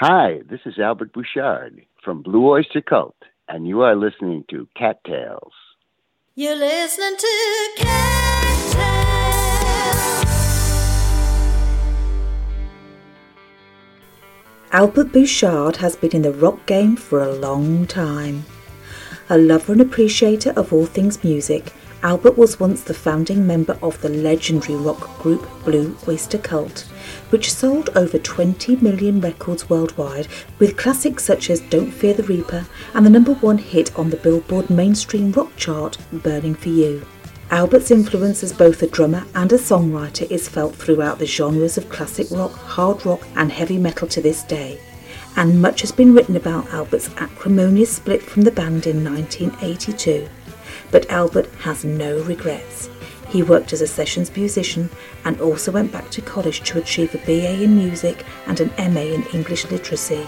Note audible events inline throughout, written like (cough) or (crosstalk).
Hi, this is Albert Bouchard from Blue Oyster Cult, and you are listening to Cattails. You're listening to Cattails. Albert Bouchard has been in the rock game for a long time. A lover and appreciator of all things music, Albert was once the founding member of the legendary rock group Blue Oyster Cult, which sold over 20 million records worldwide, with classics such as Don't Fear the Reaper and the number one hit on the Billboard mainstream rock chart, Burning for You. Albert's influence as both a drummer and a songwriter is felt throughout the genres of classic rock, hard rock, and heavy metal to this day. And much has been written about Albert's acrimonious split from the band in 1982. But Albert has no regrets. He worked as a sessions musician and also went back to college to achieve a BA in music and an MA in English literacy.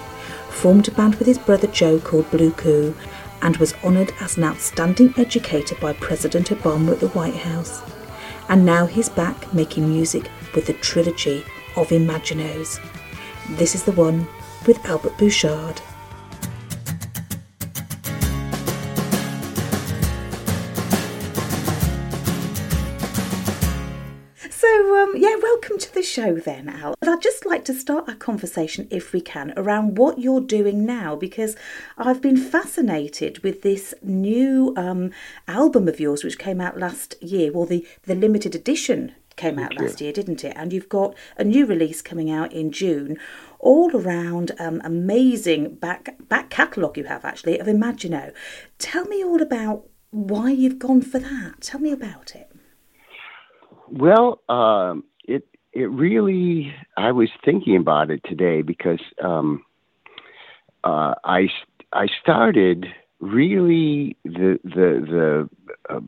Formed a band with his brother Joe called Blue Coupe and was honoured as an outstanding educator by President Obama at the White House. And now he's back making music with the trilogy of Imaginos. This is the one with Albert Bouchard. Yeah, welcome to the show then, Al. I'd just like to start our conversation, if we can, around what you're doing now, because I've been fascinated with this new um, album of yours, which came out last year. Well, the, the limited edition came out Thank you. last year, didn't it? And you've got a new release coming out in June, all around um, amazing back back catalogue you have actually of Imaginos. Tell me all about why you've gone for that. Tell me about it. Well, um, it really. I was thinking about it today because um, uh, I I started really the the the uh,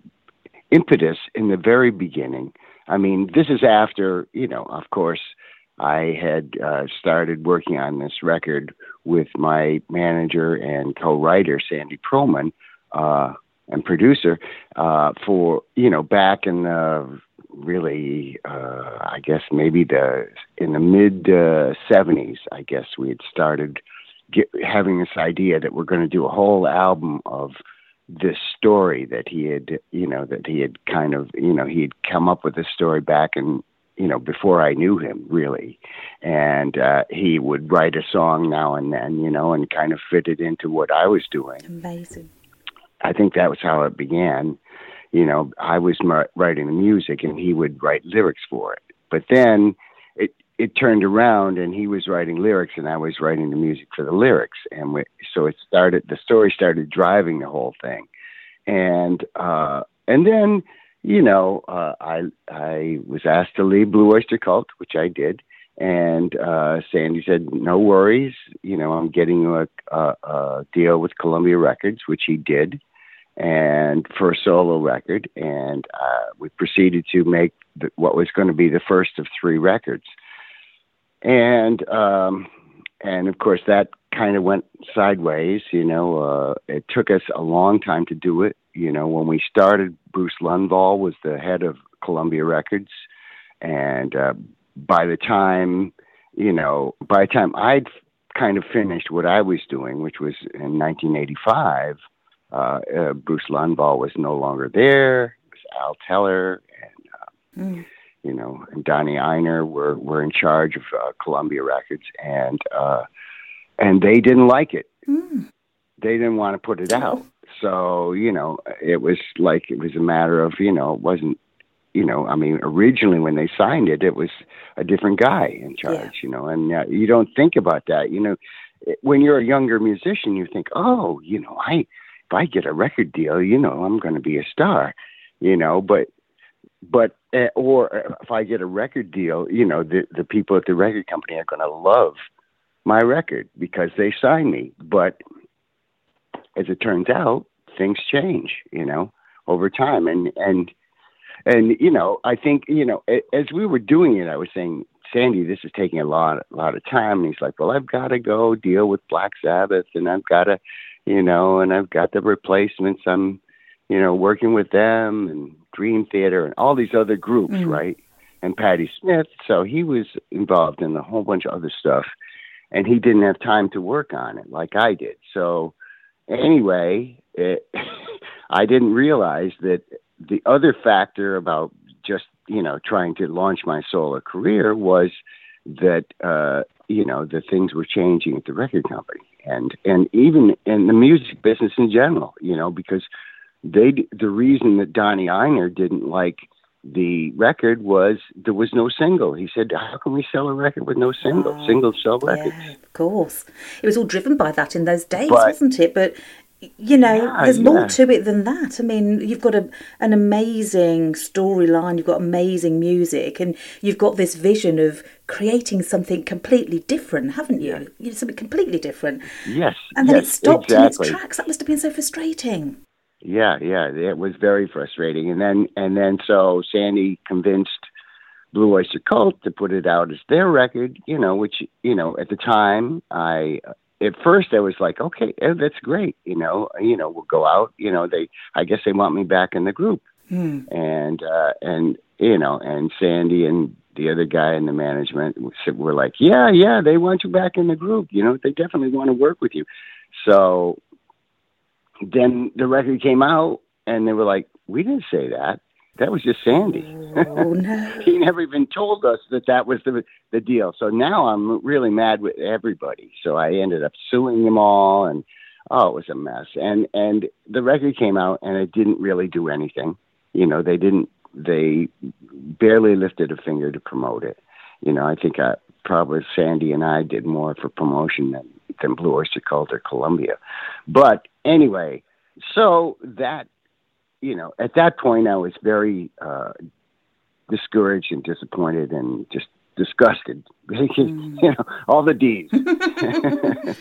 impetus in the very beginning. I mean, this is after you know, of course, I had uh, started working on this record with my manager and co-writer Sandy Pearlman uh, and producer uh, for you know back in the really uh, I guess maybe the in the mid uh, 70s I guess we had started get, having this idea that we're going to do a whole album of this story that he had you know that he had kind of you know he had come up with this story back in you know before I knew him really and uh he would write a song now and then you know and kind of fit it into what I was doing Amazing. I think that was how it began. You know, I was m- writing the music and he would write lyrics for it. But then it it turned around and he was writing lyrics and I was writing the music for the lyrics and we, so it started the story started driving the whole thing. And uh and then you know, uh, I I was asked to leave Blue Oyster Cult, which I did, and uh, Sandy said, "No worries, you know, I'm getting a, a, a deal with Columbia Records, which he did, and for a solo record, and uh, we proceeded to make the, what was going to be the first of three records, and um, and of course that kind of went sideways. You know, uh, it took us a long time to do it. You know, when we started, Bruce Lundvall was the head of Columbia Records, and uh, by the time, you know, by the time I'd kind of finished what I was doing, which was in 1985, uh, uh, Bruce Lundvall was no longer there. It was Al Teller and Mm. you know, and Donnie Ienner were were in charge of uh, Columbia Records, and uh, and they didn't like it. Mm. They didn't want to put it out. So you know, it was like it was a matter of you know, it wasn't. You know, I mean, originally when they signed it, it was a different guy in charge. You know, and uh, you don't think about that. You know, when you're a younger musician, you think, oh, you know, I if I get a record deal, you know, I'm going to be a star. You know, but but uh, or if I get a record deal, you know, the the people at the record company are going to love my record because they signed me. But as it turns out, things change, you know, over time, and and and you know, I think you know, as we were doing it, I was saying, Sandy, this is taking a lot a lot of time, and he's like, well, I've got to go deal with Black Sabbath, and I've got to, you know, and I've got the replacements. I'm you know, working with them and Dream Theater and all these other groups, Mm. right? And Patti Smith. So he was involved in a whole bunch of other stuff. and he didn't have time to work on it like I did. So anyway, it, (laughs) I didn't realize that the other factor about just you know trying to launch my solo career was that uh, you know the things were changing at the record company and and even in the music business in general. You know because they the reason that Donnie Ienner didn't like the record was there was no single. He said, "How can we sell a record with no single? Oh, Singles sell records." Yeah, of course. It was all driven by that in those days, But- wasn't it? But you know, Yeah, there's more to it than that. I mean, you've got a, an amazing storyline, you've got amazing music, and you've got this vision of creating something completely different, haven't you? You know, something completely different. Yes, And then yes, it stopped exactly. in its tracks. That must have been so frustrating. Yeah, yeah, it was very frustrating. And then and then so Sandy convinced Blue Oyster Cult to put it out as their record, you know, which you know at the time I at first I was like, okay, that's great, you know, you know, we'll go out, you know, they I guess they want me back in the group, Hmm. and uh, and you know, and Sandy and the other guy in the management were like, yeah, yeah, they want you back in the group, you know, they definitely want to work with you. So then the record came out and they were like, we didn't say that. That was just Sandy. Oh, (laughs) no. he never even told us that that was the the deal. So now I'm really mad with everybody. So I ended up suing them all, and oh, it was a mess. And and the record came out, and it didn't really do anything. You know, they didn't. They barely lifted a finger to promote it. You know, I think I, probably Sandy and I did more for promotion than than Blue Oyster Cult or Columbia. But anyway, so that you know, at that point, I was very uh, discouraged and disappointed and just disgusted. (laughs) you know, all the D's. (laughs)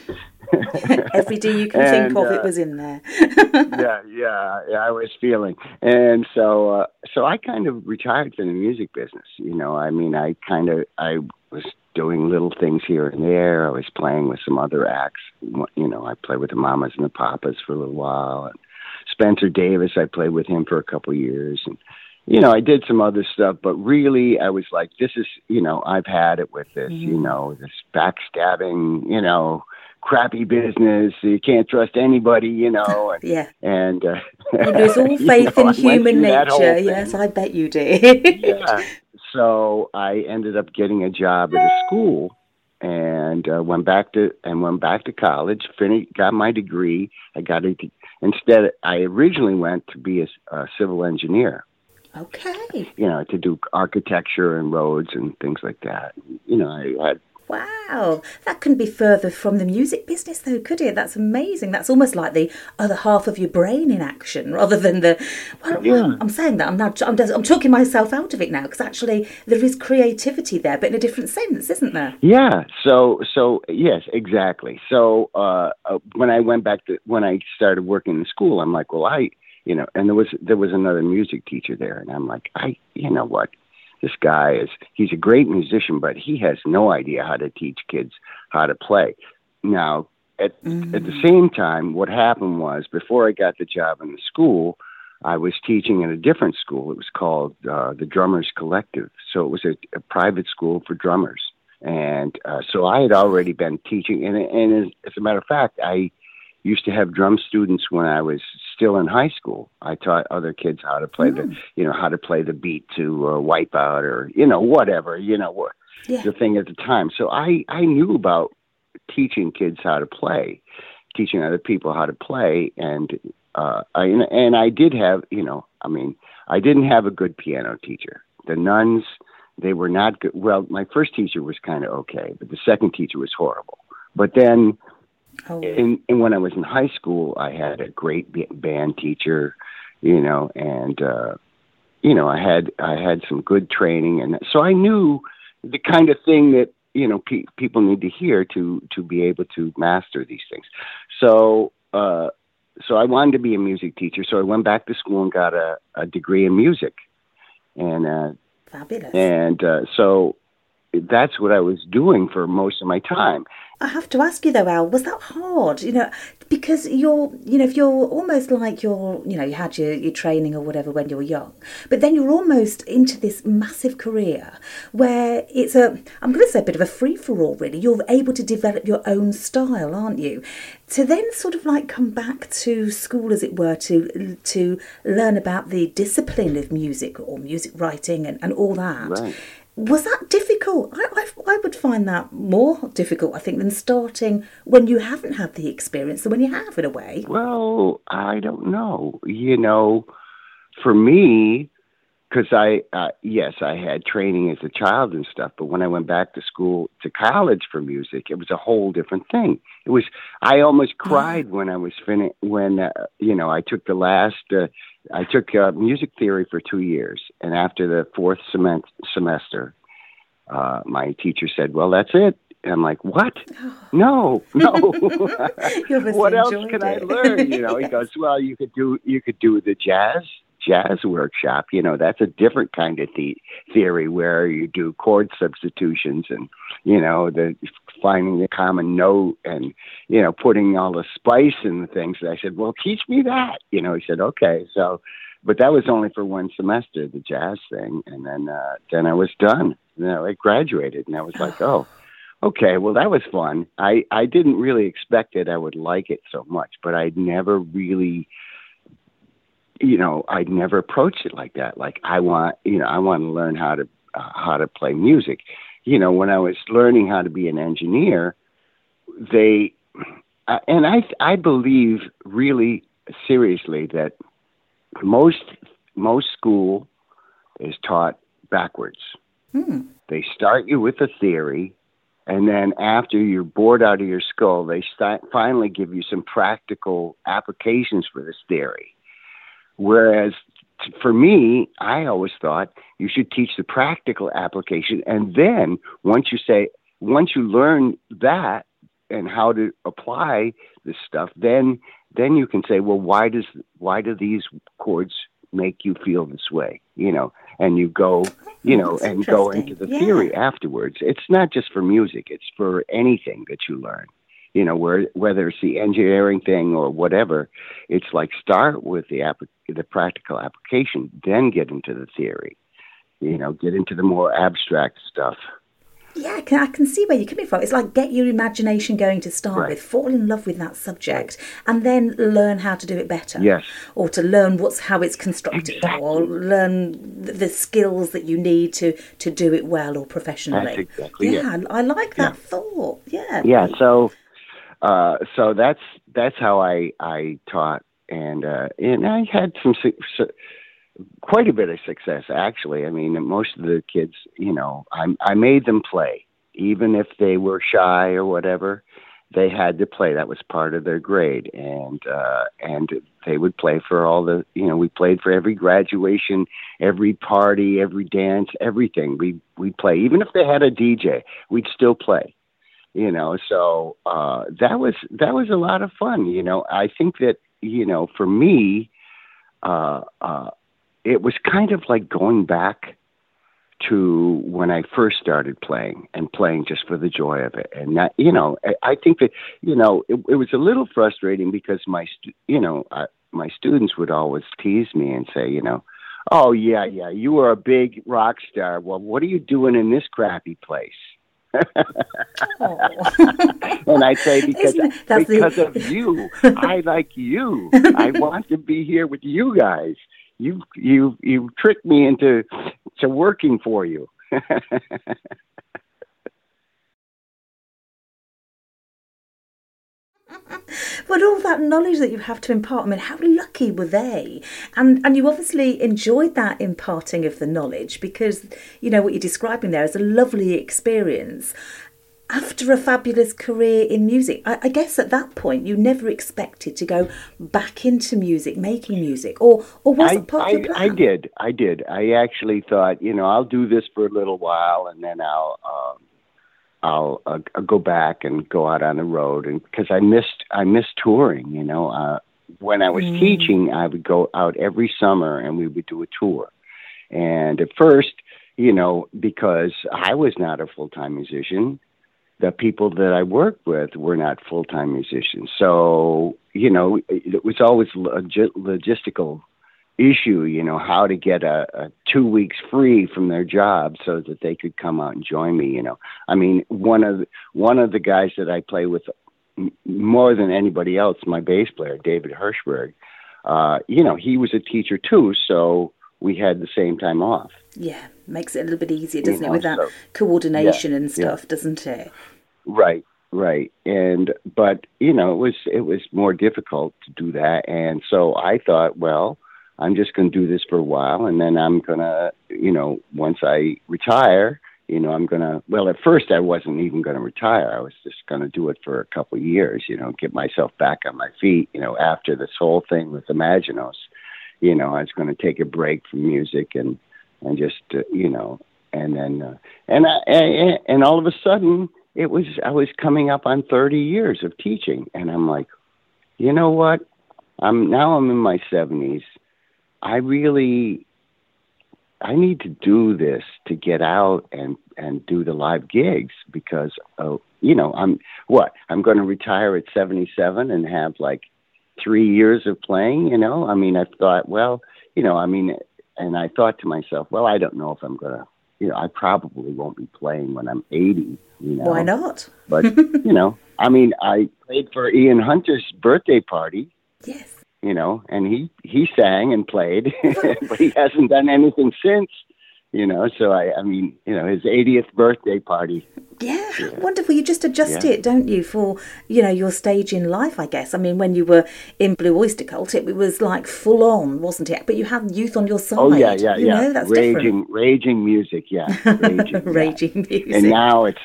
(laughs) Every D you can think of, uh, it was in there. yeah, yeah, yeah, I was feeling, and so, uh, so I kind of retired from the music business. You know, I mean, I kind of, I was doing little things here and there. I was playing with some other acts. You know, I played with the Mamas and the Papas for a little while, and Spencer Davis. I played with him for a couple years, and you know, I did some other stuff. But really, I was like, this is, you know, I've had it with this. You know, this backstabbing. You know. Crappy business. You can't trust anybody, you know. (laughs) And, Yeah. and uh, (laughs) You lose all faith know, in human through that whole nature. Yes, I bet you did. yeah. So I ended up getting a job at a school, and uh, went back to and went back to college. Finished, got my degree. I got a instead. I originally went to be a civil engineer. okay. You know, to do architecture and roads and things like that. You know, I had Wow, that couldn't be further from the music business, though, could it? That's amazing. That's almost like the other half of your brain in action, (laughs) rather than the. Well, Yeah. I'm saying that I'm not. I'm, I'm talking myself out of it now because actually there is creativity there, but in a different sense, isn't there? Yeah. So so yes, exactly. So uh, uh, when I went back to when I started working in school, I'm like, well, I you know, and there was there was another music teacher there, and I'm like, I you know what, this guy is he's a great musician, but he has no idea how to teach kids how to play. Now at at the same time, what happened was before I got the job in the school. I was teaching in a different school. It was called uh, the Drummers Collective. So it was a, a private school for drummers and uh, so I had already been teaching. And, and as, as a matter of fact, I used to have drum students when I was still in high school. I taught other kids how to play the, you know, how to play the beat to uh, Wipeout or you know whatever, you know what Yeah. the thing at the time. So I I knew about teaching kids how to play, teaching other people how to play, and uh, I and I did have you know I mean I didn't have a good piano teacher. The nuns they were not good. Well, my first teacher was kind of okay, but the second teacher was horrible. But then, Oh, in, and when I was in high school, I had a great band teacher, you know, and uh, you know, I had I had some good training, and so I knew the kind of thing that you know pe- people need to hear to to be able to master these things. So. uh so I wanted to be a music teacher, so I went back to school and got a, a degree in music, and uh, fabulous. and uh, so that's what I was doing for most of my time. I have to ask you though, Al, was that hard? You know, because you're, you know, if you're almost like you're, you know, you had your, your training or whatever when you were young, but then you're almost into this massive career where it's a, I'm going to say a bit of a free for all, really. You're able to develop your own style, aren't you? To then sort of like come back to school, as it were, to to learn about the discipline of music or music writing and, and all that. Right. Was that difficult? I, I, I would find that more difficult, I think, than starting when you haven't had the experience than when you have, in a way. Well, I don't know. You know, for me, because I, uh, yes, I had training as a child and stuff, but when I went back to school to college for music, it was a whole different thing. It was, I almost cried when I was finished, when, uh, you know, I took the last, uh, I took uh, music theory for two years. And after the fourth sem- semester, uh, my teacher said, well, that's it. And I'm like, what? (sighs) No, no. (laughs) (laughs) what else can it. I learn? You know, he (laughs) goes, well, you could do, you could do the jazz jazz workshop, you know, that's a different kind of the- theory where you do chord substitutions and, you know, the finding the common note and, you know, putting all the spice in the things. And I said, well, teach me that. You know, he said, okay. So, but that was only for one semester, the jazz thing. And then, uh, then I was done. You know, I graduated and I was like, oh, okay, well, that was fun. I, I didn't really expect that I would like it so much, but I'd never really, you know, I'd never approached it like that. Like I want, you know, I want to learn how to uh, how to play music. You know, when I was learning how to be an engineer, they uh, and I I believe really seriously that most most school is taught backwards. Hmm. They start you with a theory, and then after you're bored out of your skull, they start, finally give you some practical applications for this theory. Whereas t- for me, I always thought you should teach the practical application, and then once you say, once you learn that and how to apply this stuff, then then you can say, well, why does why do these chords make you feel this way? You know, and you go, you know, That's and go into the Yeah. theory afterwards. It's not just for music; it's for anything that you learn. You know, where whether it's the engineering thing or whatever, it's like start with the app- the practical application, then get into the theory. You know, get into the more abstract stuff. Yeah, I can, I can see where you're coming from. It's like get your imagination going to start Right. with, fall in love with that subject, and then learn how to do it better. Yes. Or to learn what's how it's constructed, or learn the, skills that you need to to do it well or professionally. That's exactly yeah, I I like that thought. Yeah. yeah so uh so that's that's how i i taught. And uh and i had some su- quite a bit of success actually. I mean most of the kids you know i i made them play. Even if they were shy or whatever they had to play. That was part of their grade. And uh and they would play for all the you know we played for every graduation every party every dance everything. We we'd play. Even if they had a dj we'd still play you know so uh that was that was a lot of fun you know i think that you know for me uh uh it was kind of like going back to when I first started playing and playing just for the joy of it. And that, you know, I, I think that, you know, it, it was a little frustrating because my, stu- you know, uh, my students would always tease me and say, you know, oh yeah, yeah, you are a big rock star. Well, what are you doing in this crappy place? (laughs) and I say oh. (laughs) because Isn't it- that's the- because of you, (laughs) I like you. I want to be here with you guys. You you you tricked me into to working for you. But all that knowledge that you have to impart, I mean, how lucky were they? And and you obviously enjoyed that imparting of the knowledge because you know what you're describing there is a lovely experience. After a fabulous career in music, I, I guess at that point you never expected to go back into music, making music, or or was I, it part I, of your I did. I did. I actually thought, you know, I'll do this for a little while, and then I'll um, I'll, uh, I'll go back and go out on the road, and because I missed I missed touring. You know, uh, when I was Mm. teaching, I would go out every summer, and we would do a tour. And at first, you know, because I was not a full time musician. The people that I worked with were not full time musicians. So, you know, it was always a logistical issue, you know, how to get a, a two weeks free from their job so that they could come out and join me, you know. I mean, one of the, one of the guys that I play with more than anybody else, my bass player, David Hirschberg, uh, you know, he was a teacher too, so we had the same time off. Yeah, makes it a little bit easier, doesn't you know, it, with that so, coordination yeah, and stuff, yeah. doesn't it? Right, right. And but you know, it was it was more difficult to do that, and so I thought, well, I'm just going to do this for a while, and then I'm gonna, you know, once I retire, you know, I'm gonna. Well, at first I wasn't even going to retire. I was just going to do it for a couple of years, you know, get myself back on my feet. You know, after this whole thing with Imaginos, you know, I was going to take a break from music and and just, uh, you know, and then uh, and I, and and all of a sudden it was I was coming up on 30 years of teaching, and I'm like, you know what? I'm now I'm in my 70s I really I need to do this to get out and and do the live gigs because uh, you know I'm what I'm going to retire at 77 and have like three years of playing. You know, I mean, I thought, well, you know, I mean, and I thought to myself, well, I don't know if I'm going to, you know, I probably won't be playing when I'm 80. You know, why not? but (laughs) you know, I mean, I played for Ian Hunter's birthday party. Yes you know, and he he sang and played, (laughs) but he hasn't done anything since, you know. So I, I mean, you know, his 80th birthday party. Yeah, yeah. wonderful. You just adjust yeah. it, don't you, for you know your stage in life? I guess. I mean, when you were in Blue Oyster Cult, it was like full on, wasn't it? But you had youth on your side. Oh yeah, yeah, you yeah. Know, that's raging, different. raging music. Yeah, raging, (laughs) raging yeah. music. And now it's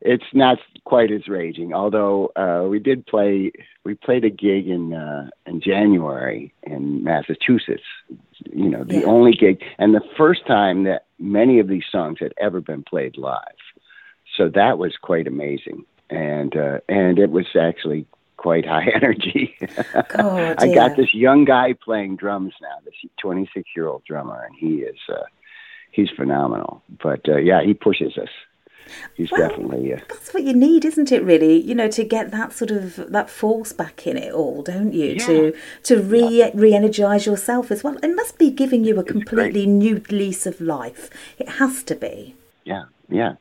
it's not quite as raging. Although uh, we did play, we played a gig in uh, in January in Massachusetts. You know, the yeah. only gig, and the first time that many of these songs had ever been played live. So that was quite amazing, and uh, and it was actually quite high (laughs) energy. oh, I got this young guy playing drums now, this 26 year old drummer, and he is uh, he's phenomenal. But uh, yeah, he pushes us he's well, definitely yeah. That's what you need, isn't it? Really, you know, to get that sort of that force back in it all, don't you? Yeah. To to re re-energize yourself as well. It must be giving you a it's completely great. new lease of life. It has to be. Yeah, yeah.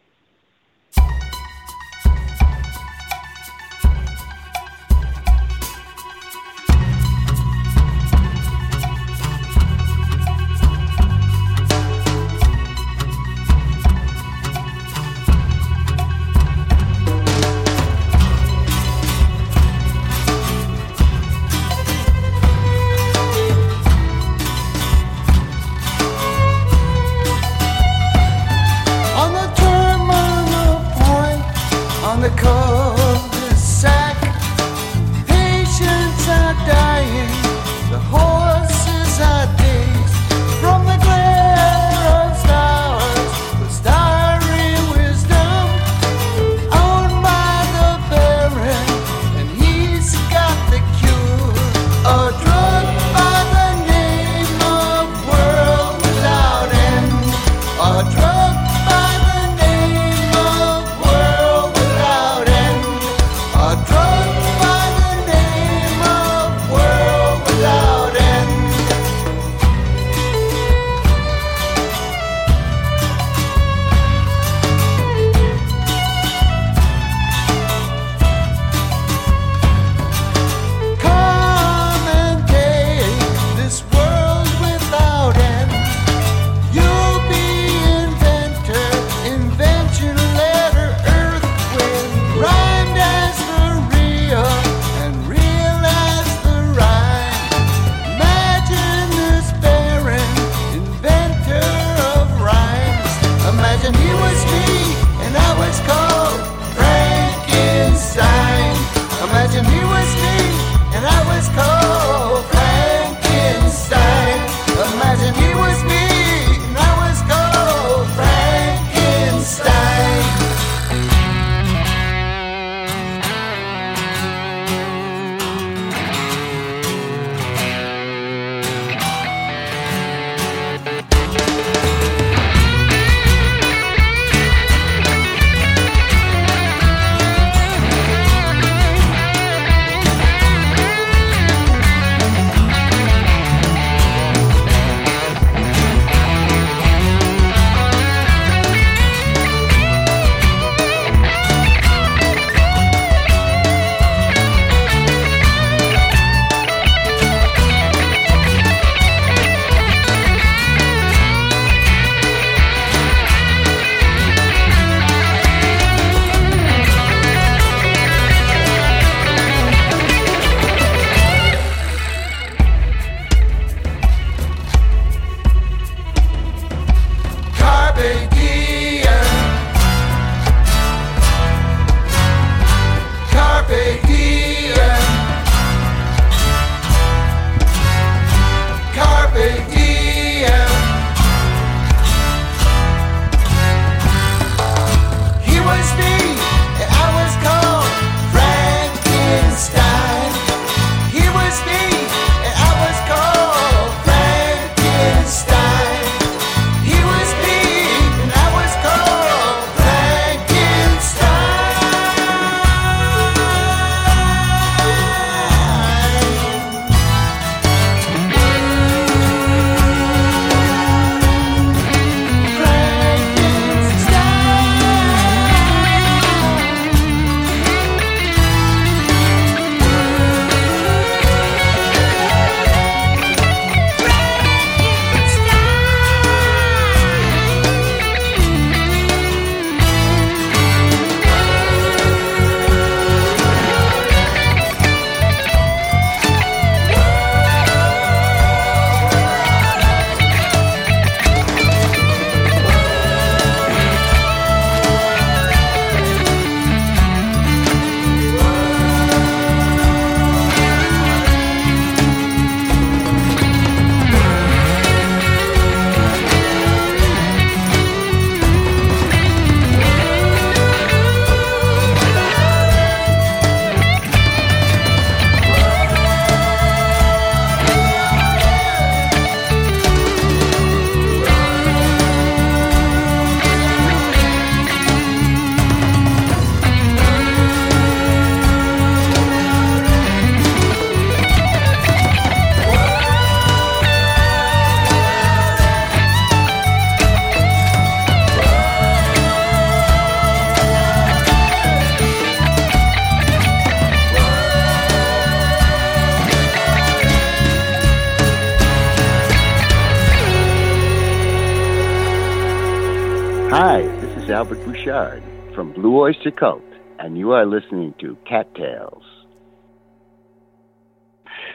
Oyster Cult, and you are listening to Cattails.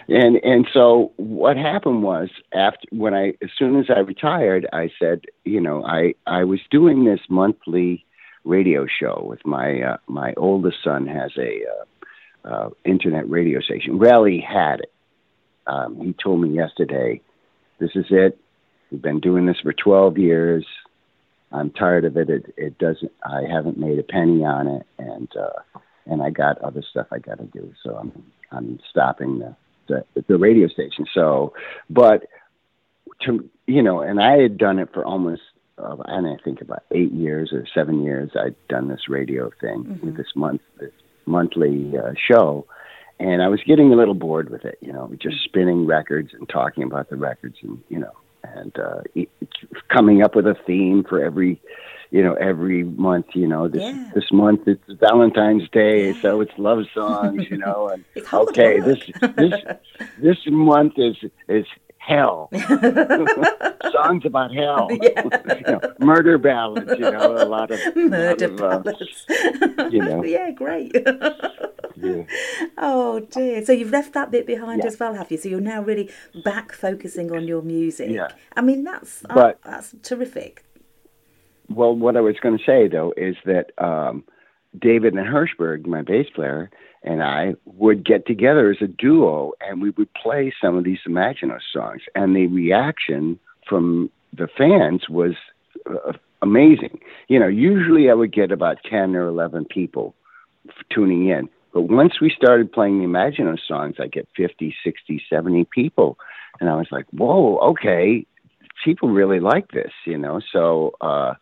And and so what happened was after when I as soon as I retired, I said, you know, I I was doing this monthly radio show with my uh, my oldest son has a uh, uh, internet radio station. Raleigh had it. Um, he told me yesterday, "This is it. We've been doing this for 12 years. I'm tired of it. It, it doesn't. I haven't made a penny on it, and uh, and I got other stuff I got to do. So I'm I'm stopping the, the the radio station. So, but to you know, and I had done it for almost uh, and I think about eight years or seven years. I'd done this radio thing mm-hmm. with this month this monthly uh, show, and I was getting a little bored with it. You know, just mm-hmm. spinning records and talking about the records, and you know, and uh, coming up with a theme for every you know every month you know this yeah. this month it's valentine's day so it's love songs you know and (laughs) okay this this this month is is hell (laughs) songs about hell (laughs) yeah. (laughs) you know, murder ballads you know a lot of murder lot of, ballads uh, you know yeah great yeah. Oh dear! So you've left that bit behind yeah. as well, have you? So you're now really back focusing on your music. Yeah. I mean, that's uh, but, uh, that's terrific. Well, what I was going to say though is that um, David and Hirschberg, my bass player, and I would get together as a duo, and we would play some of these Imaginos songs, and the reaction from the fans was uh, amazing. You know, usually I would get about ten or eleven people tuning in but once we started playing the Imaginos songs, I get 50, 60, 70 people. And I was like, whoa, okay, people really like this, you know? So, uh,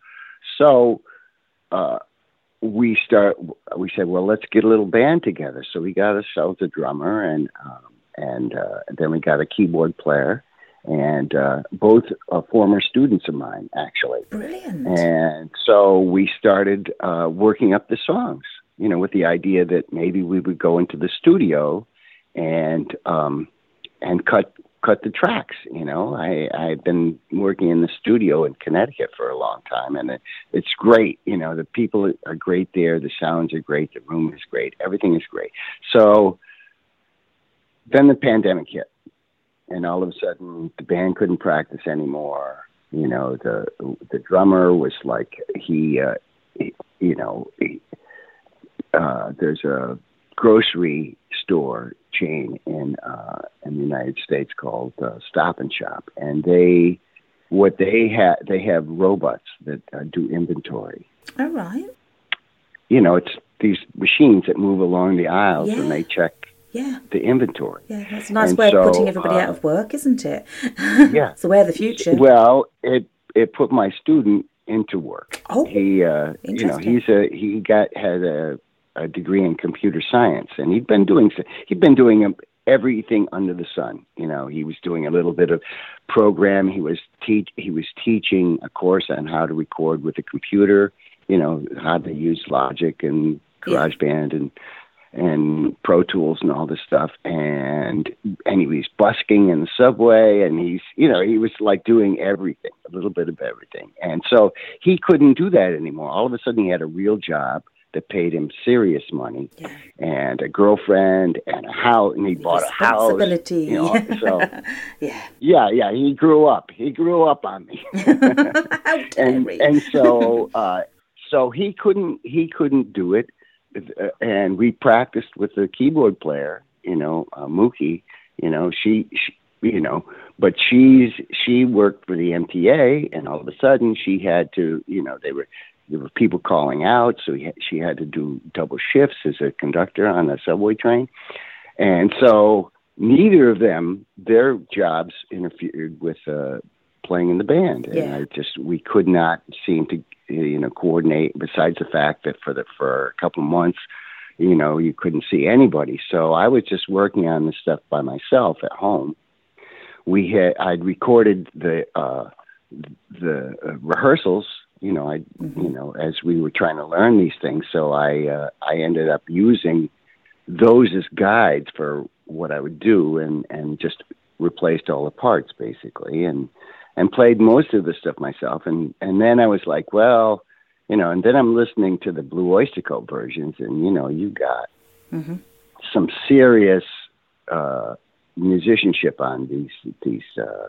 so, uh, we start, we said, well, let's get a little band together. So we got ourselves a drummer and, um, and, uh, then we got a keyboard player and uh, both are former students of mine, actually. Brilliant. And so we started uh, working up the songs you know, with the idea that maybe we would go into the studio and um, and cut cut the tracks. You know, I I've been working in the studio in Connecticut for a long time, and it, it's great. You know, the people are great there, the sounds are great, the room is great, everything is great. So then the pandemic hit, and all of a sudden the band couldn't practice anymore. You know, the the drummer was like he, uh, you know. Uh, there's a grocery store chain in uh, in the United States called uh, Stop and Shop, and they what they have they have robots that uh, do inventory. All right. You know, it's these machines that move along the aisles yeah. and they check yeah. the inventory. Yeah, that's a nice and way so, of putting everybody uh, out of work, isn't it? (laughs) yeah. it's the way of the future. Well, it it put my student into work. Oh, he uh, you know he's a he got had a a degree in computer science, and he'd been doing he'd been doing everything under the sun. You know, he was doing a little bit of program. He was teach he was teaching a course on how to record with a computer. You know, how to use Logic and GarageBand and and Pro Tools and all this stuff. And and he was busking in the subway, and he's you know he was like doing everything, a little bit of everything. And so he couldn't do that anymore. All of a sudden, he had a real job that paid him serious money. Yeah. and a girlfriend and a house and he bought a house. You know, so (laughs) yeah. Yeah yeah he grew up. He grew up on me. (laughs) (laughs) And and so uh so he couldn't he couldn't do it. Uh, and we practiced with the keyboard player you know uh, Mookie you know she, she you know but she's she worked for the MTA and all of a sudden she had to you know they were there were people calling out, so he, she had to do double shifts as a conductor on a subway train, and so neither of them their jobs interfered with uh, playing in the band, and yeah. I just we could not seem to you know coordinate. Besides the fact that for the for a couple of months, you know, you couldn't see anybody, so I was just working on this stuff by myself at home. We had I'd recorded the uh, the uh, rehearsals you know, I, mm-hmm. you know, as we were trying to learn these things, so I, uh, I ended up using those as guides for what I would do, and and just replaced all the parts basically, and and played most of the stuff myself, and and then I was like, well, you know, and then I'm listening to the Blue Oyster Cult versions, and you know, you got Mm-hmm. some serious uh, musicianship on these these uh,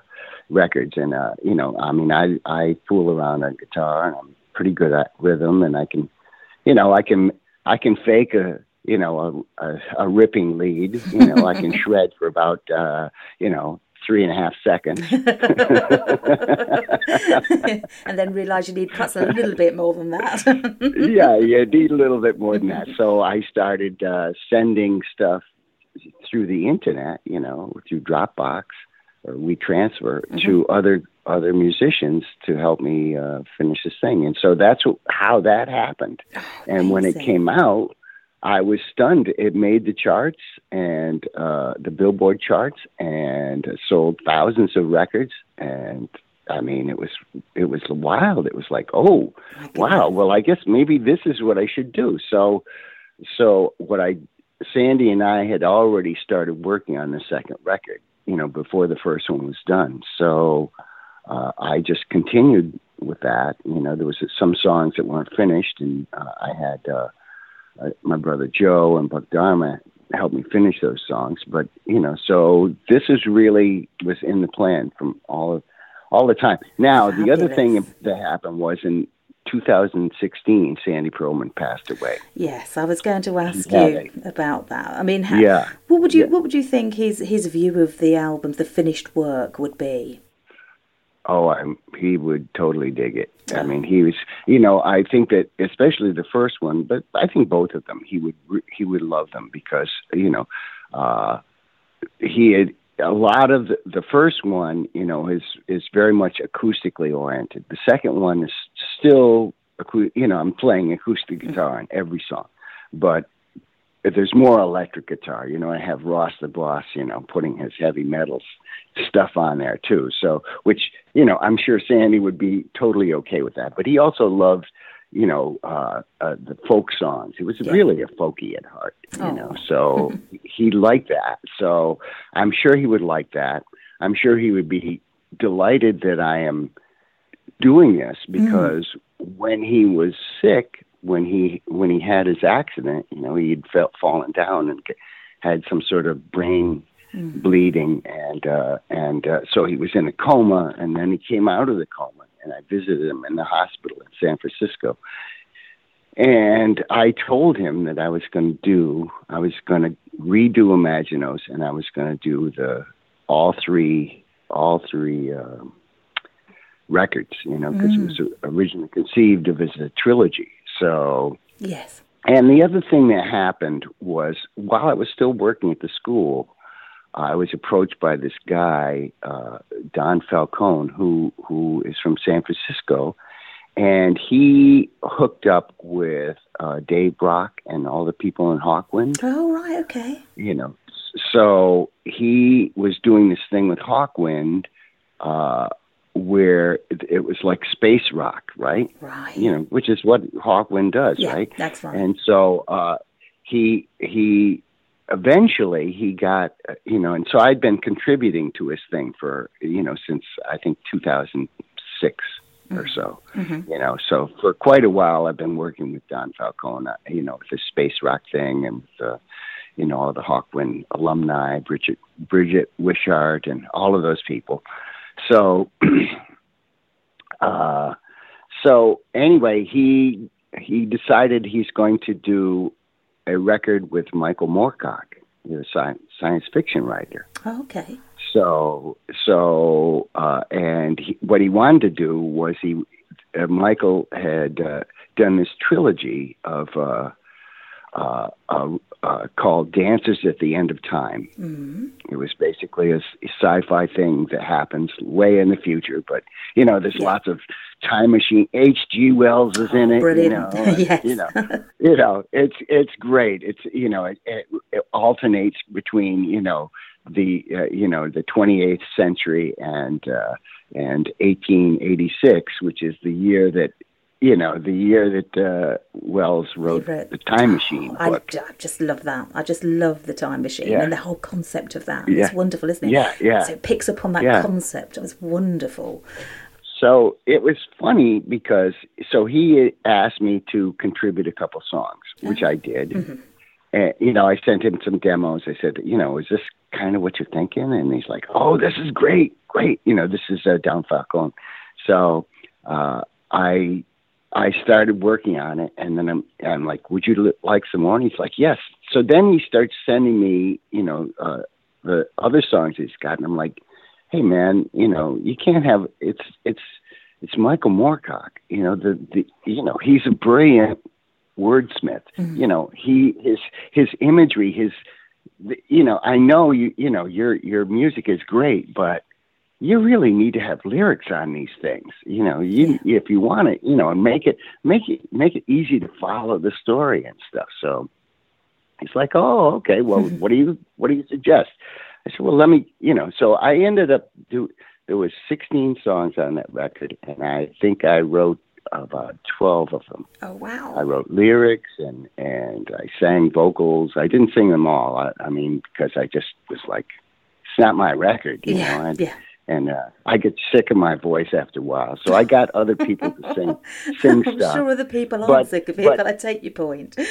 records, and uh, you know, I mean, I I fool around on guitar, and I'm pretty good at rhythm, and I can, you know, I can I can fake a you know a a, a ripping lead, you know, I can (laughs) shred for about uh, you know three and a half seconds. (laughs) and then realise you need perhaps a little bit more than that. (laughs) yeah, you need a little bit more than that. So I started uh, sending stuff through the internet, you know, through Dropbox or WeTransfer to other other musicians to help me uh, finish this thing. And so that's how that happened. and when it came out, I was stunned. It made the charts and uh, the Billboard charts, and sold thousands of records. And I mean, it was it was wild. It was like, oh, wow. Well, I guess maybe this is what I should do. So, so what I, Sandy and I had already started working on the second record. You know, before the first one was done. So uh, I just continued with that. You know, there was some songs that weren't finished, and uh, I had uh, uh, my brother Joe and Buck Dharma help me finish those songs. But you know, so this is really was in the plan from all of all the time. Now, the other thing that happened was in 2016, Sandy Pearlman passed away. yes, I was going to ask Yeah. you about that. I mean, Yeah. what would you Yeah. what would you think his his view of the album, the finished work, would be? Oh, I'm, he would totally dig it. I mean, he was, you know, I think that especially the first one, but I think both of them, he would he would love them because you know, uh, he had a lot of the, the first one, you know, is is very much acoustically oriented. The second one is still, you know, I'm playing acoustic mm-hmm. guitar on every song, but there's more electric guitar. You know, I have Ross the Boss, you know, putting his heavy metals stuff on there too. So, which you know, I'm sure Sandy would be totally okay with that. But he also loved, you know, uh, uh, the folk songs. He was Yeah. really a folky at heart, you Oh. know. So (laughs) he liked that. So I'm sure he would like that. I'm sure he would be delighted that I am doing this because when he was sick, when he when he had his accident, you know, he'd felt fallen down and had some sort of brain bleeding, and uh, and uh, so he was in a coma, and then he came out of the coma, and I visited him in the hospital in San Francisco. And I told him that I was going to do, I was going to redo Imaginos, and I was going to do the all three, all three um, records, you know, because it was originally conceived of as a trilogy. So, Yes. and the other thing that happened was while I was still working at the school, I was approached by this guy, uh, Don Falcone, who who is from San Francisco, and he hooked up with uh, Dave Brock and all the people in Hawkwind Oh right, okay. you know so he was doing this thing with hawkwind uh where it, was like space rock right Right. you know which is what hawkwind does Yeah, right that's right. and so uh he he eventually he got uh, you know and so i'd been contributing to his thing for you know since i think 2006 or so Mhm. you know so for quite a while i've been working with don falcone uh, you know with the space rock thing and with the you know all the hawkwind alumni bridget bridget wishart and all of those people so (clears throat) uh so anyway he he decided he's going to do a record with michael moorcock the science science fiction writer Oh, okay. so so uh and he, what he wanted to do was he uh, michael had uh, done this trilogy of uh uh, uh, uh, called Dancers at the End of Time. Mm. It was basically a sci-fi thing that happens way in the future, but you know, there's Yeah. lots of time machine. H.G. Wells is in it. Brilliant. (laughs) You know, yes. you know, you know, it's it's great. It's you know, it, it, it alternates between you know the uh, you know the 28th century and uh, and 1886, which is the year that you know the year that uh, Wells wrote wrote- the Time Machine I, book. I just love that. I just love the time machine Yeah. and the whole concept of that. Yeah. It's wonderful, isn't it? Yeah, yeah. So it picks up on that Yeah. concept. It was wonderful. So it was funny because so he asked me to contribute a couple songs, which I did. Mm-hmm. And you know, I sent him some demos. I said, you know, is this kind of what you're thinking? And he's like, oh, this is great, great. You know, this is uh, Don Falcone. So uh, I I started working on it, and then I'm I'm like, would you li- like some more? And he's like, yes. So then he starts sending me, you know, uh, the other songs he's got, and I'm like, hey man, you know, you can't have it's it's it's Michael Moorcock. You know, the the you know he's a brilliant wordsmith. Mm-hmm. You know, he his his imagery, his you know, I know you you know your your music is great, but you really need to have lyrics on these things. You know, you if you want it, you know, and make it make it make it easy to follow the story and stuff. So he's like, "Oh, okay. Well, what do you what do you suggest?" I said, "Well, let me, you know." So I ended up do. There was 16 songs on that record, and I think I wrote about 12 of them. Oh wow! I wrote lyrics and and I sang vocals. I didn't sing them all. I, I mean, because I just was like, it's not my record, you yeah, know. And, yeah. and uh, I get sick of my voice after a while, so I got other people to sing (laughs) sing I'm stuff. sure other people But- aren't sick of it, but- but I take your point. (laughs)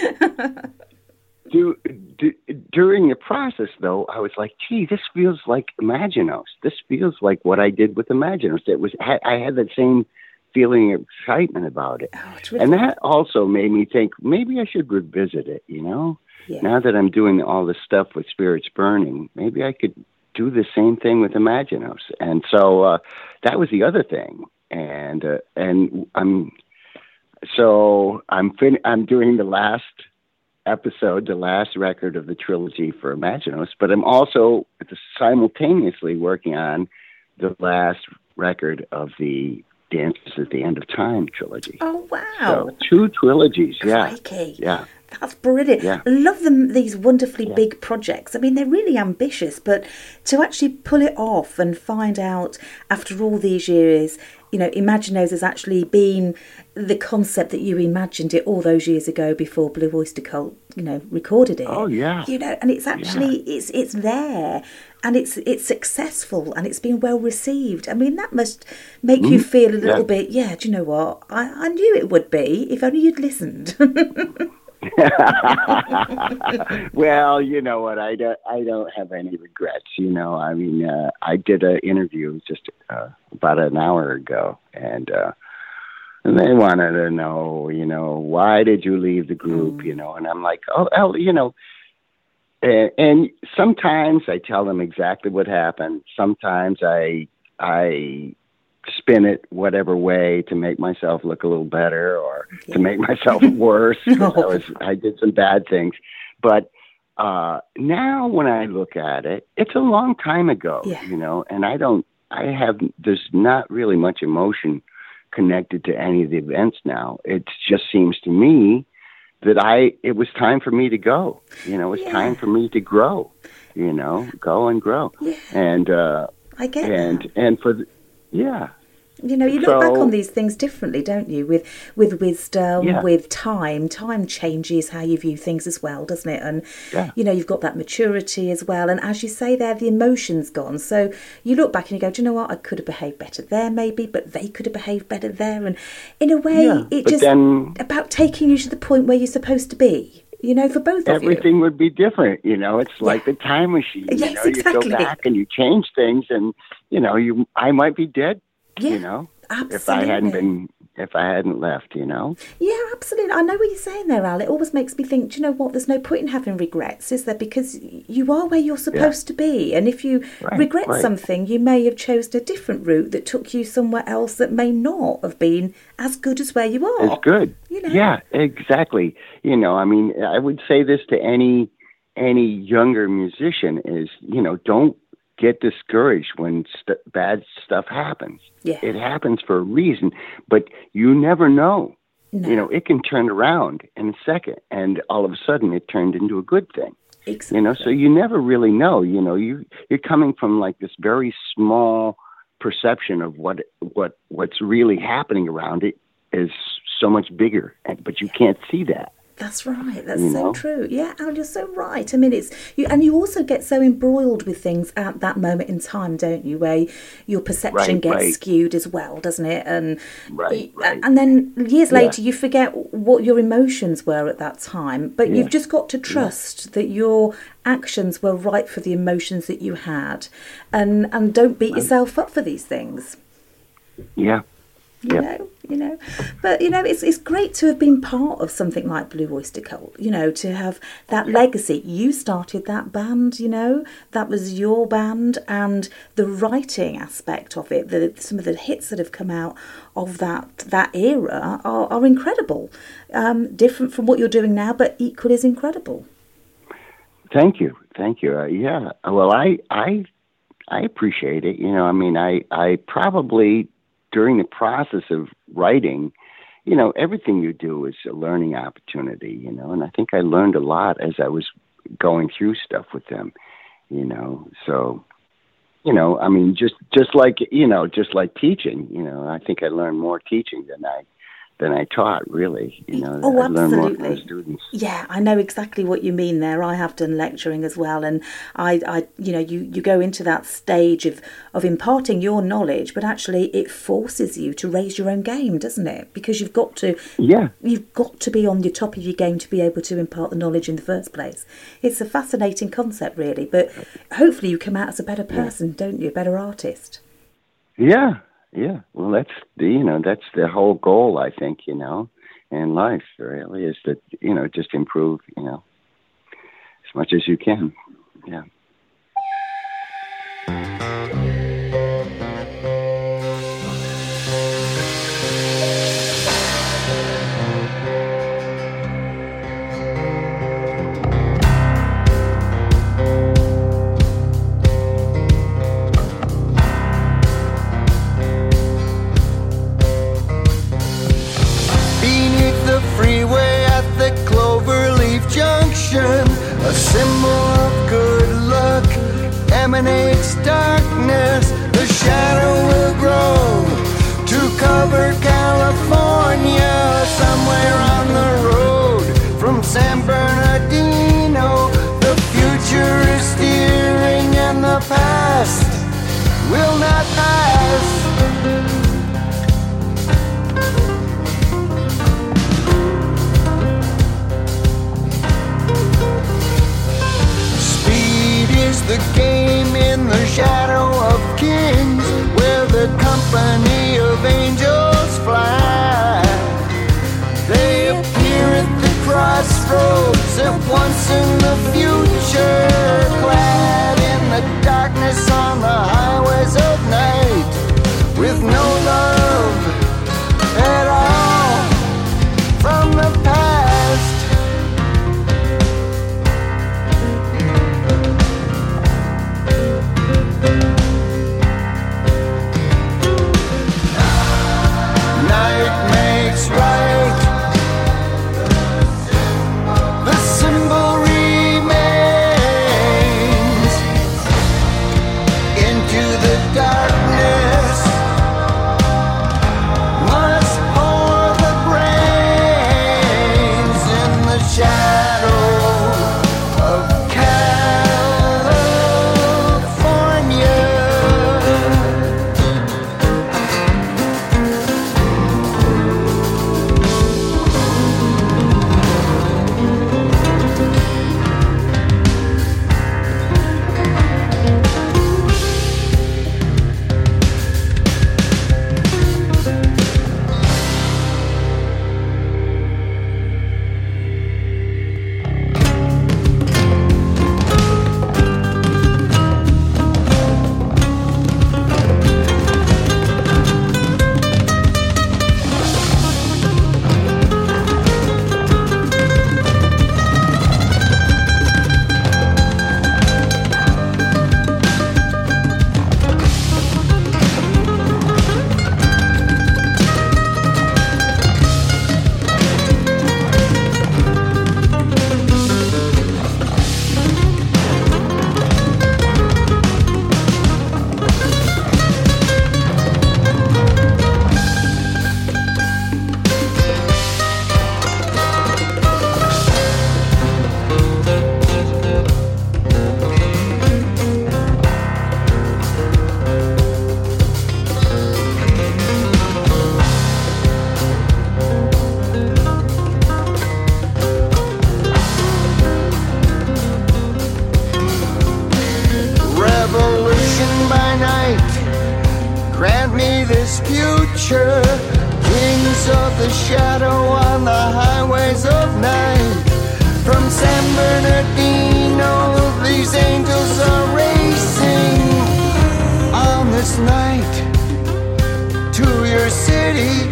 do, do, during the process, though, I was like, "Gee, this feels like Imaginos. This feels like what I did with Imaginos. It was I had that same feeling of excitement about it, oh, really and that also made me think maybe I should revisit it. You know, yeah. now that I'm doing all this stuff with Spirits Burning, maybe I could do the same thing with Imaginos. And so uh, that was the other thing, and uh, and I'm so I'm fin- I'm doing the last episode, the last record of the trilogy for Imaginos, but I'm also simultaneously working on the last record of the Dancers at the End of Time trilogy. Oh wow! So two trilogies, yeah, Crikey. yeah. That's brilliant. Yeah. I love them these wonderfully Yeah. big projects. I mean, they're really ambitious, but to actually pull it off and find out after all these years, you know, Imaginos has actually been the concept that you imagined it all those years ago before Blue Oyster Cult, you know, recorded it. Oh, yeah. You know, and it's actually it's it's there and it's it's successful and it's been well received. I mean, that must make you feel a little Mm-hmm. Yeah. bit, yeah, do you know what? I, I knew it would be if only you'd listened. (laughs) (laughs) well, you know what? I don't. I don't have any regrets. You know, I mean, uh, I did an interview just uh, about an hour ago, and uh, and they wanted to know, you know, why did you leave the group? You know, and I'm like, oh, well, you know. And, and sometimes I tell them exactly what happened. Sometimes I I spin it whatever way to make myself look a little better or to make myself (laughs) worse. (laughs) 'cause I was I did some bad things, but uh, now when I look at it, it's a long time ago, Yeah. you know, and I don't. I have there's not really much emotion connected to any of the events now. It just seems to me that I it was time for me to go. You know, it's Yeah. time for me to grow. You know, go and grow. Yeah. And uh, I get and that. and for the, yeah You know, you look back on these things differently, don't you? With with wisdom, Yeah. with time. Time changes how you view things as well, doesn't it? And Yeah. you know, you've got that maturity as well. And as you say there, the emotion's gone. So you look back and you go, Do you know what? I could have behaved better there maybe, but they could have behaved better there. And in a way Yeah, it but just then- about taking you to the point where you're supposed to be. You know, for both of you. everything would be different. You know, it's like the time machine. Yes, you know, you go back and you change things, and you know, you I might be dead. Yeah, you know, if I hadn't been, if I hadn't left. You know, Yeah, absolutely. I know what you're saying there, Al. It always makes me think, do you know what? There's no point in having regrets, is there? Because you are where you're supposed to be. And if you Right, regret right. something, you may have chosen a different route that took you somewhere else that may not have been as good as where you are. it's good. You know? Yeah, exactly. You know, I mean, I would say this to any any younger musician is, you know, don't get discouraged when st- bad stuff happens. Yeah. It happens for a reason, but you never know. No. You know, it can turn around in a second, and all of a sudden, it turned into a good thing. Exactly. You know, so you never really know. You know, you you're coming from like this very small perception of what what what's really happening around it is so much bigger, but you can't see that. That's right. That's so know? true. Yeah, Al, you're so right. I mean, it's you, and you also get so embroiled with things at that moment in time, don't you? Where your perception right, gets right. skewed as well, doesn't it? And right, right. and then years later, yeah. you forget what your emotions were at that time. But yeah. you've just got to trust yeah. that your actions were right for the emotions that you had, and and don't beat yourself up for these things. Yeah, you yep. know you know. But you know it's it's great to have been part of something like blue oyster cult you know to have that legacy. You started that band you know that was your band and the writing aspect of it the some of the hits that have come out of that that era are, are incredible. Um, different from what you're doing now but equally as incredible. Thank you. Thank you. Uh, yeah. Well i i i appreciate it. You know i mean i i probably during the process of writing, you know, everything you do is a learning opportunity, you know, and I think I learned a lot as I was going through stuff with them, you know. So, you know, I mean, just just like you know, just like teaching, you know, I think I learned more teaching than I than I taught, really. You know, oh, I learned more from the students. Yeah, I know exactly what you mean there. I have done lecturing as well, and I, I, you know, you, you go into that stage of of imparting your knowledge, but actually it forces you to raise your own game, doesn't it? Because you've got to, yeah, you've got to be on the top of your game to be able to impart the knowledge in the first place. It's a fascinating concept, really, but hopefully you come out as a better person, yeah. don't you? A better artist. Yeah, yeah, well, that's the you know that's the whole goal. I think you know in life really is to you know just improve you know as much as you can. Yeah. City.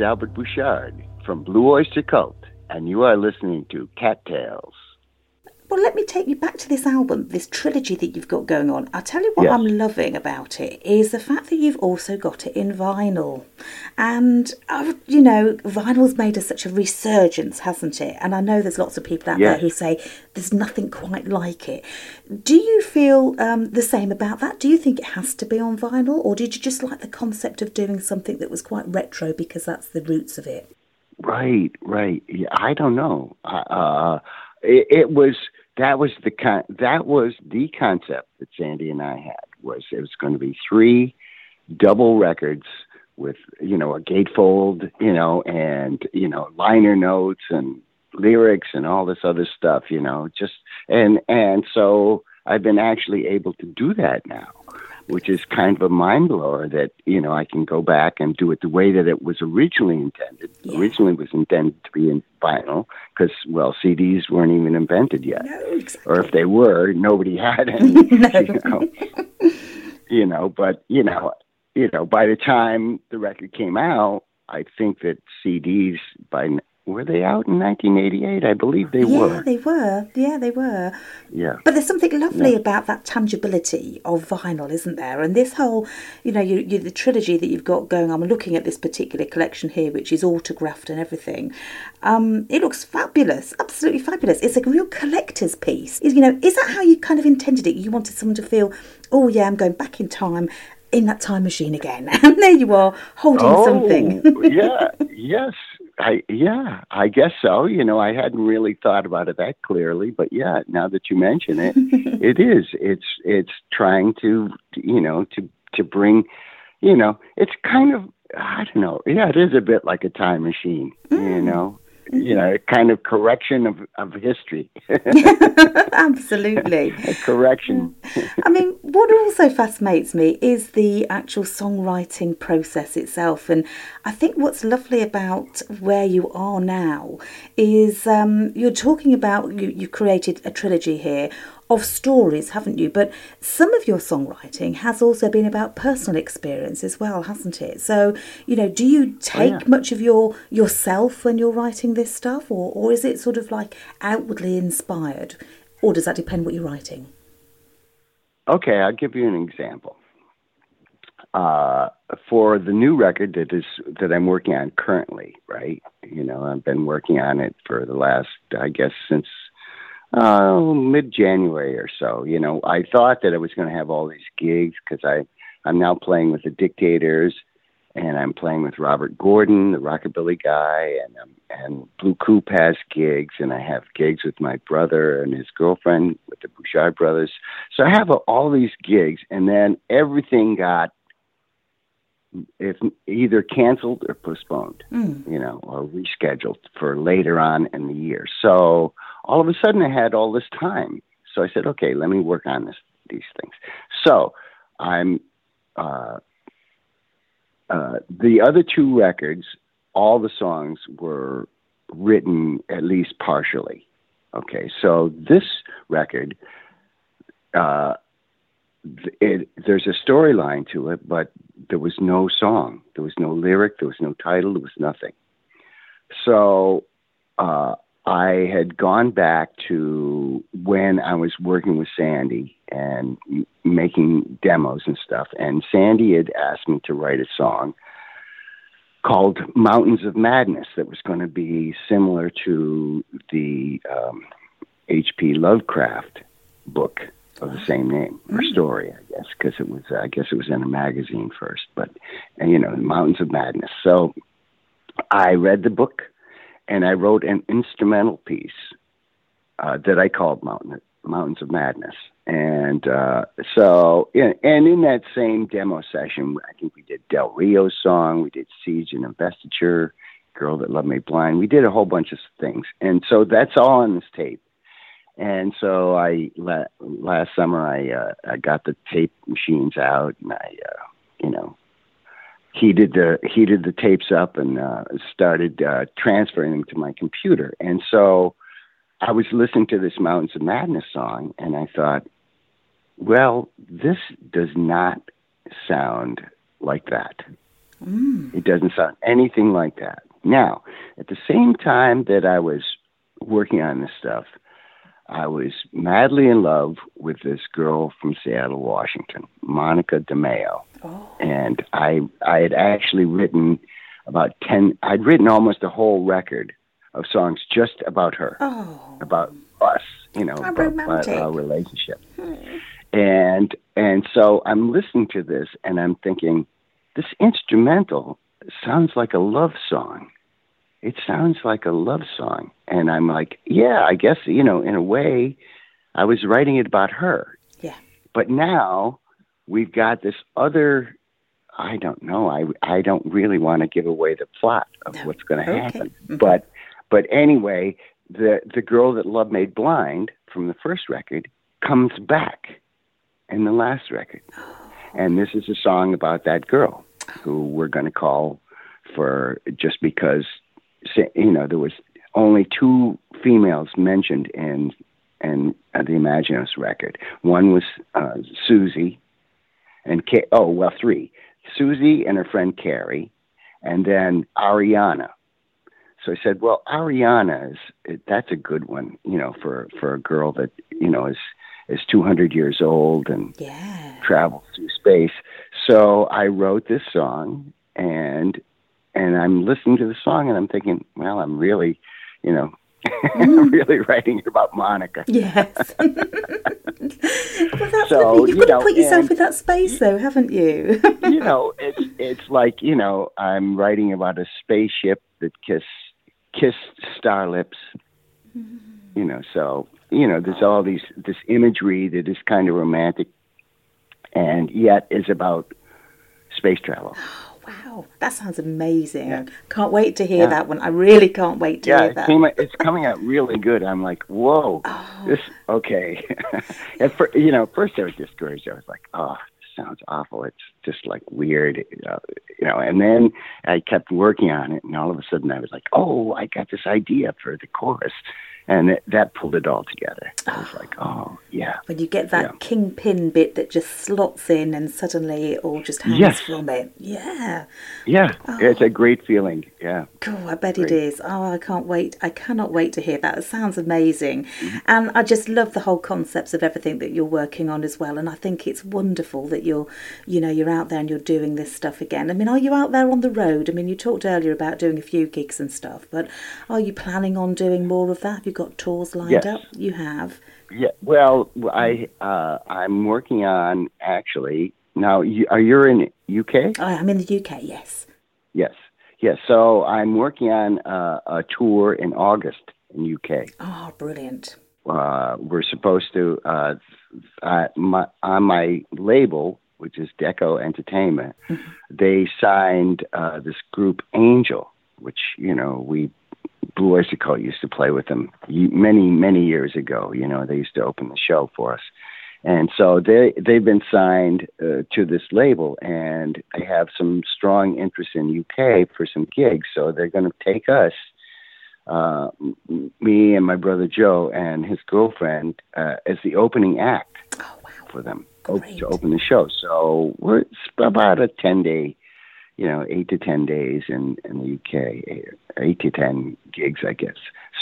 Is Albert Bouchard from Blue Oyster Cult, and you are listening to Cat Tales. Well, let me take you back to this album, this trilogy that you've got going on. I'll tell you what Yes. I'm loving about it is the fact that you've also got it in vinyl. And, uh, you know, vinyl's made us such a resurgence, hasn't it? And I know there's lots of people out there who say there's nothing quite like it. Do you feel um, the same about that? Do you think it has to be on vinyl? Or did you just like the concept of doing something that was quite retro because that's the roots of it? Right, right. Yeah, I don't know. Uh, it, it was that was the con- that was the concept that Sandy and I had was it was going to be three double records with you know a gatefold, you know, and you know liner notes and lyrics and all this other stuff, you know, just and and so I've been actually able to do that now, which is kind of a mind blower that you know I can go back and do it the way that it was originally intended. Yeah. Originally, was intended to be in vinyl because well, CDs weren't even invented yet, No, exactly. or if they were, nobody had (laughs) any. (laughs) You know, you know, but you know, you know, by the time the record came out, I think that CDs by were they out in 1988? I believe they yeah, were. they were. Yeah, they were. Yeah. But there's something lovely about that tangibility of vinyl, isn't there? And this whole, you know, you, you the trilogy that you've got going on. I'm looking at this particular collection here, which is autographed and everything. Um, it looks fabulous, absolutely fabulous. It's a real collector's piece. Is you know, is that how you kind of intended it? You wanted someone to feel, oh yeah, I'm going back in time. In that time machine again, (laughs) and there you are holding something. Oh, (laughs) yeah, yes. I yeah, I guess so. You know, I hadn't really thought about it that clearly, but yeah, now that you mention it, (laughs) it is. It's it's trying to you know to to bring, you know, it's kind of I don't know. Yeah, it is a bit like a time machine. You mm. know, you know, kind of correction of of history. (laughs) Absolutely. a correction. I mean, what also fascinates me is the actual songwriting process itself. And I think what's lovely about where you are now is um, you're talking about, you, you've created a trilogy here of stories, haven't you? But some of your songwriting has also been about personal experience as well, hasn't it? So, you know, do you take yeah. much of your yourself when you're writing this stuff, or, or is it sort of like outwardly inspired? Or does that depend what you're writing? okay, I'll give you an example. Uh, for the new record that is that I'm working on currently, right? You know, I've been working on it for the last, I guess, since uh, mid January or so. You know, I thought that I was going to have all these gigs because I I'm now playing with the Dictators, and I'm playing with Robert Gordon, the rockabilly guy, and um, and Blue Coupe has gigs, and I have gigs with my brother and his girlfriend with the Bouchard brothers. So I have all these gigs, and then everything got if either canceled or postponed, Mm. you know, or rescheduled for later on in the year. So all of a sudden, I had all this time. So I said, okay, let me work on this these things. So I'm uh, uh, the other two records. All the songs were written at least partially. Okay, so this record. Uh, it, there's a storyline to it, but there was no song, there was no lyric, there was no title, there was nothing. So uh, I had gone back to when I was working with Sandy and m- making demos and stuff, and Sandy had asked me to write a song called Mountains of Madness that was going to be similar to the um, H.P. Lovecraft book of the same name or story, I guess, because it was, I guess it was in a magazine first, but, and, you know, Mountains of Madness. So I read the book and I wrote an instrumental piece uh, that I called Mountain, Mountains of Madness. And uh, so, and in that same demo session, I think we did Del Rio's song, we did Siege and Investiture, Girl That Love Made Blind. We did a whole bunch of things. And so that's all on this tape. And so I la- last summer I uh, I got the tape machines out and I uh, you know heated the heated the tapes up and uh, started uh, transferring them to my computer. And so I was listening to this Mountains of Madness song and I thought, well, this does not sound like that. It doesn't sound anything like that. Now, at the same time that I was working on this stuff, I was madly in love with this girl from Seattle, Washington, Monica DeMeo. Oh. And I I had actually written about 10 I'd written almost a whole record of songs just about her, Oh, about us, you know, about, about our relationship. Hmm. And and so I'm listening to this and I'm thinking this instrumental sounds like a love song it sounds like a love song. And I'm like, yeah, I guess, you know, in a way, I was writing it about her. Yeah. But now we've got this other, I don't know, I, I don't really want to give away the plot of No. what's going to Okay. happen. Mhm. But, but anyway, the, the girl that Love Made Blind from the first record comes back in the last record. And this is a song about that girl who we're going to call for just because you know there was only two females mentioned in in uh, the Imaginos record. One was uh, Susie, and Ca- oh well, three: Susie and her friend Carrie, and then Ariana. So I said, well, Ariana is that's a good one, you know, for for a girl that you know is is 200 years old and yeah. travels through space. So I wrote this song and and I'm listening to the song and I'm thinking, well, I'm really, you know, I'm (laughs) mm. really writing about Monica. Yes. (laughs) well, that's So. You've you got to put yourself and- in that space, though, haven't you? you know, it's it's like, you know, I'm writing about a spaceship that kiss kissed star lips. Mm. You know, so you know, there's all these this imagery that is kind of romantic and yet is about space travel. (gasps) (laughs) wow, that sounds amazing. Yeah. Can't wait to hear Yeah. that one. I really can't wait to yeah, hear that. came, it's coming out really good. I'm like, whoa, Oh. this okay. (laughs) At fir- you know, first I was discouraged. I was like, oh, this sounds awful. It's just like weird, uh, you know. And then I kept working on it, and all of a sudden I was like, oh, I got this idea for the chorus, and it, that pulled it all together. I was (gasps) like, oh, yeah, when you get that Yeah. kingpin bit that just slots in and suddenly it all just hangs Yes. from it. Yeah. Yeah, it's a great feeling. Yeah. Cool, I bet it Great. is. Oh, I can't wait. I cannot wait to hear that. It sounds amazing. Mm-hmm. And I just love the whole concepts of everything that you're working on as well. And I think it's wonderful that you're, you know, you're out there and you're doing this stuff again. I mean, are you out there on the road? I mean, you talked earlier about doing a few gigs and stuff, but are you planning on doing more of that? Have you got tours lined Yes. up? You have. Yeah. Well, I uh, I'm working on actually now. You, are you in UK? Oh, I'm in the UK, yes. Yes. Yes. So I'm working on uh, a tour in August in UK. Oh, brilliant. uh, we're supposed to uh, uh, my, on my label, which is Deko Entertainment. They signed uh, this group Angel, which you know we Blue Oyster Cult used to play with them many many years ago. You know they used to open the show for us. And so they they've been signed uh, to this label, and they have some strong interest in UK for some gigs. So they're going to take us uh, me and my brother Joe and his girlfriend uh, as the opening act Oh, wow. for them o- to open the show. So we're it's about a ten day, you know, eight to ten days in in the UK, eight, to ten gigs, I guess.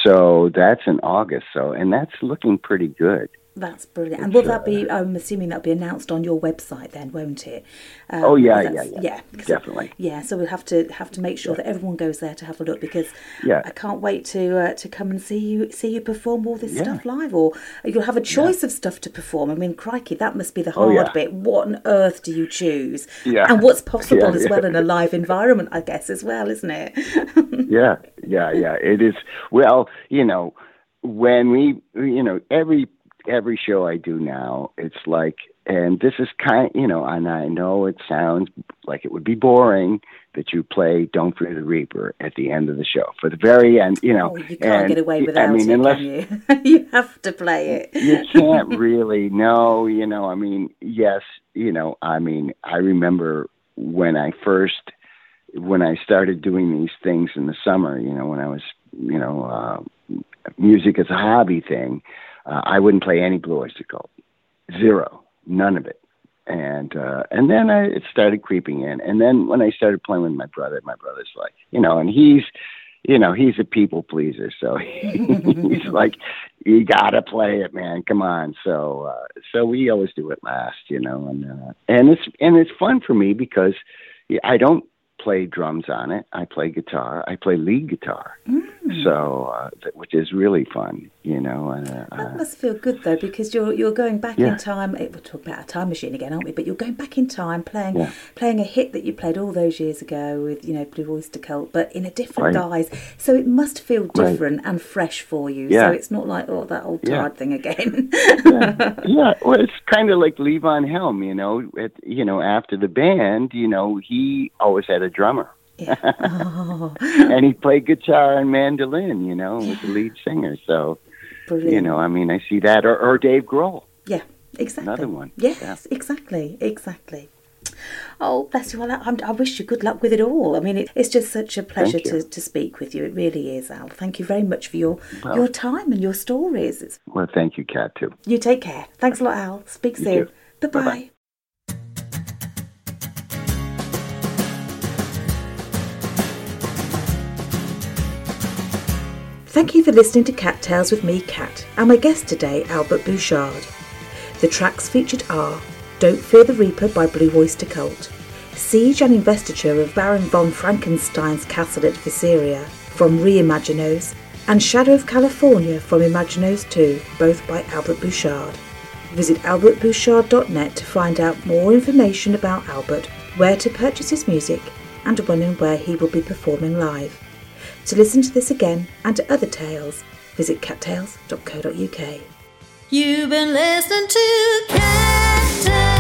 So that's in August. So and that's looking pretty good. That's brilliant. And will that be, I'm assuming that'll be announced on your website then, won't it? Um, Oh, yeah, yeah, yeah. Yeah, Definitely. Yeah, so we'll have to have to make sure that everyone goes there to have a look because Yeah. I can't wait to uh, to come and see you see you perform all this Yeah. stuff live, or you'll have a choice of stuff to perform. I mean, crikey, that must be the Oh, hard yeah. bit. What on earth do you choose? Yeah. and what's (laughs) possible Yeah, as yeah. well in a live environment, I guess, as well, isn't it? (laughs) yeah, yeah, yeah. It is. Well, you know, when we, you know, every every show I do now, it's like, and this is kind, you know, and I know it sounds like it would be boring that you play "Don't Fear the Reaper" at the end of the show for the very end, you know. Oh, you can't and, get away without I mean, it, unless you? (laughs) you have to play it. you can't really No, you know. I mean, yes, you know. I mean, I remember when I first when I started doing these things in the summer. You know, when I was, you know, uh, music as a hobby thing. Uh, I wouldn't play any Blue Oyster Cult, zero, none of it. And uh, and then I, it started creeping in. And then when I started playing with my brother, my brother's like, you know, and he's you know, he's a people pleaser, so (laughs) he's (laughs) like, you gotta play it, man. Come on. So, uh, so we always do it last, you know, and uh, and it's and it's fun for me because I don't play drums on it. I play guitar. I play lead guitar, so uh, th- which is really fun, you know. And, uh, That must feel good though, because you're you're going back Yeah. in time. We'll talk about a time machine again, aren't we? But you're going back in time, playing Yeah. playing a hit that you played all those years ago with you know Blue Oyster Cult, but in a different Right. guise. So it must feel Right. different and fresh for you. Yeah. So it's not like oh that old Yeah. tired thing again. yeah, well, it's kind of like Levon Helm, you know. At, you know, after the band, you know, he always had a drummer, yeah. (laughs) Oh, and he played guitar and mandolin, you know, with the lead singer. So, brilliant. you know, I mean, I see that, or, or Dave Grohl. Yeah, exactly. Another one. Yes, Yeah. exactly, exactly. Oh, bless you. Well, I, I'm- wish you good luck with it all. I mean, it, it's just such a pleasure to, to speak with you. It really is, Al. Thank you very much for your Well- your time and your stories. It's, Well, thank you, Kat, too. you take care. Thanks a lot, Al. Speak You soon. Bye bye. Thank you for listening to Cat Tales with me, Cat, and my guest today, Albert Bouchard. The tracks featured are Don't Fear the Reaper by Blue Oyster Cult, Siege and Investiture of Baron von Frankenstein's Castle at Weisseria from Reimaginos, and Shadow of California from Imaginos 2, both by Albert Bouchard. Visit albertbouchard.net to find out more information about Albert, where to purchase his music, and when and where he will be performing live. To listen to this again and to other tales, visit cattails.co.uk. You've been listening to Cat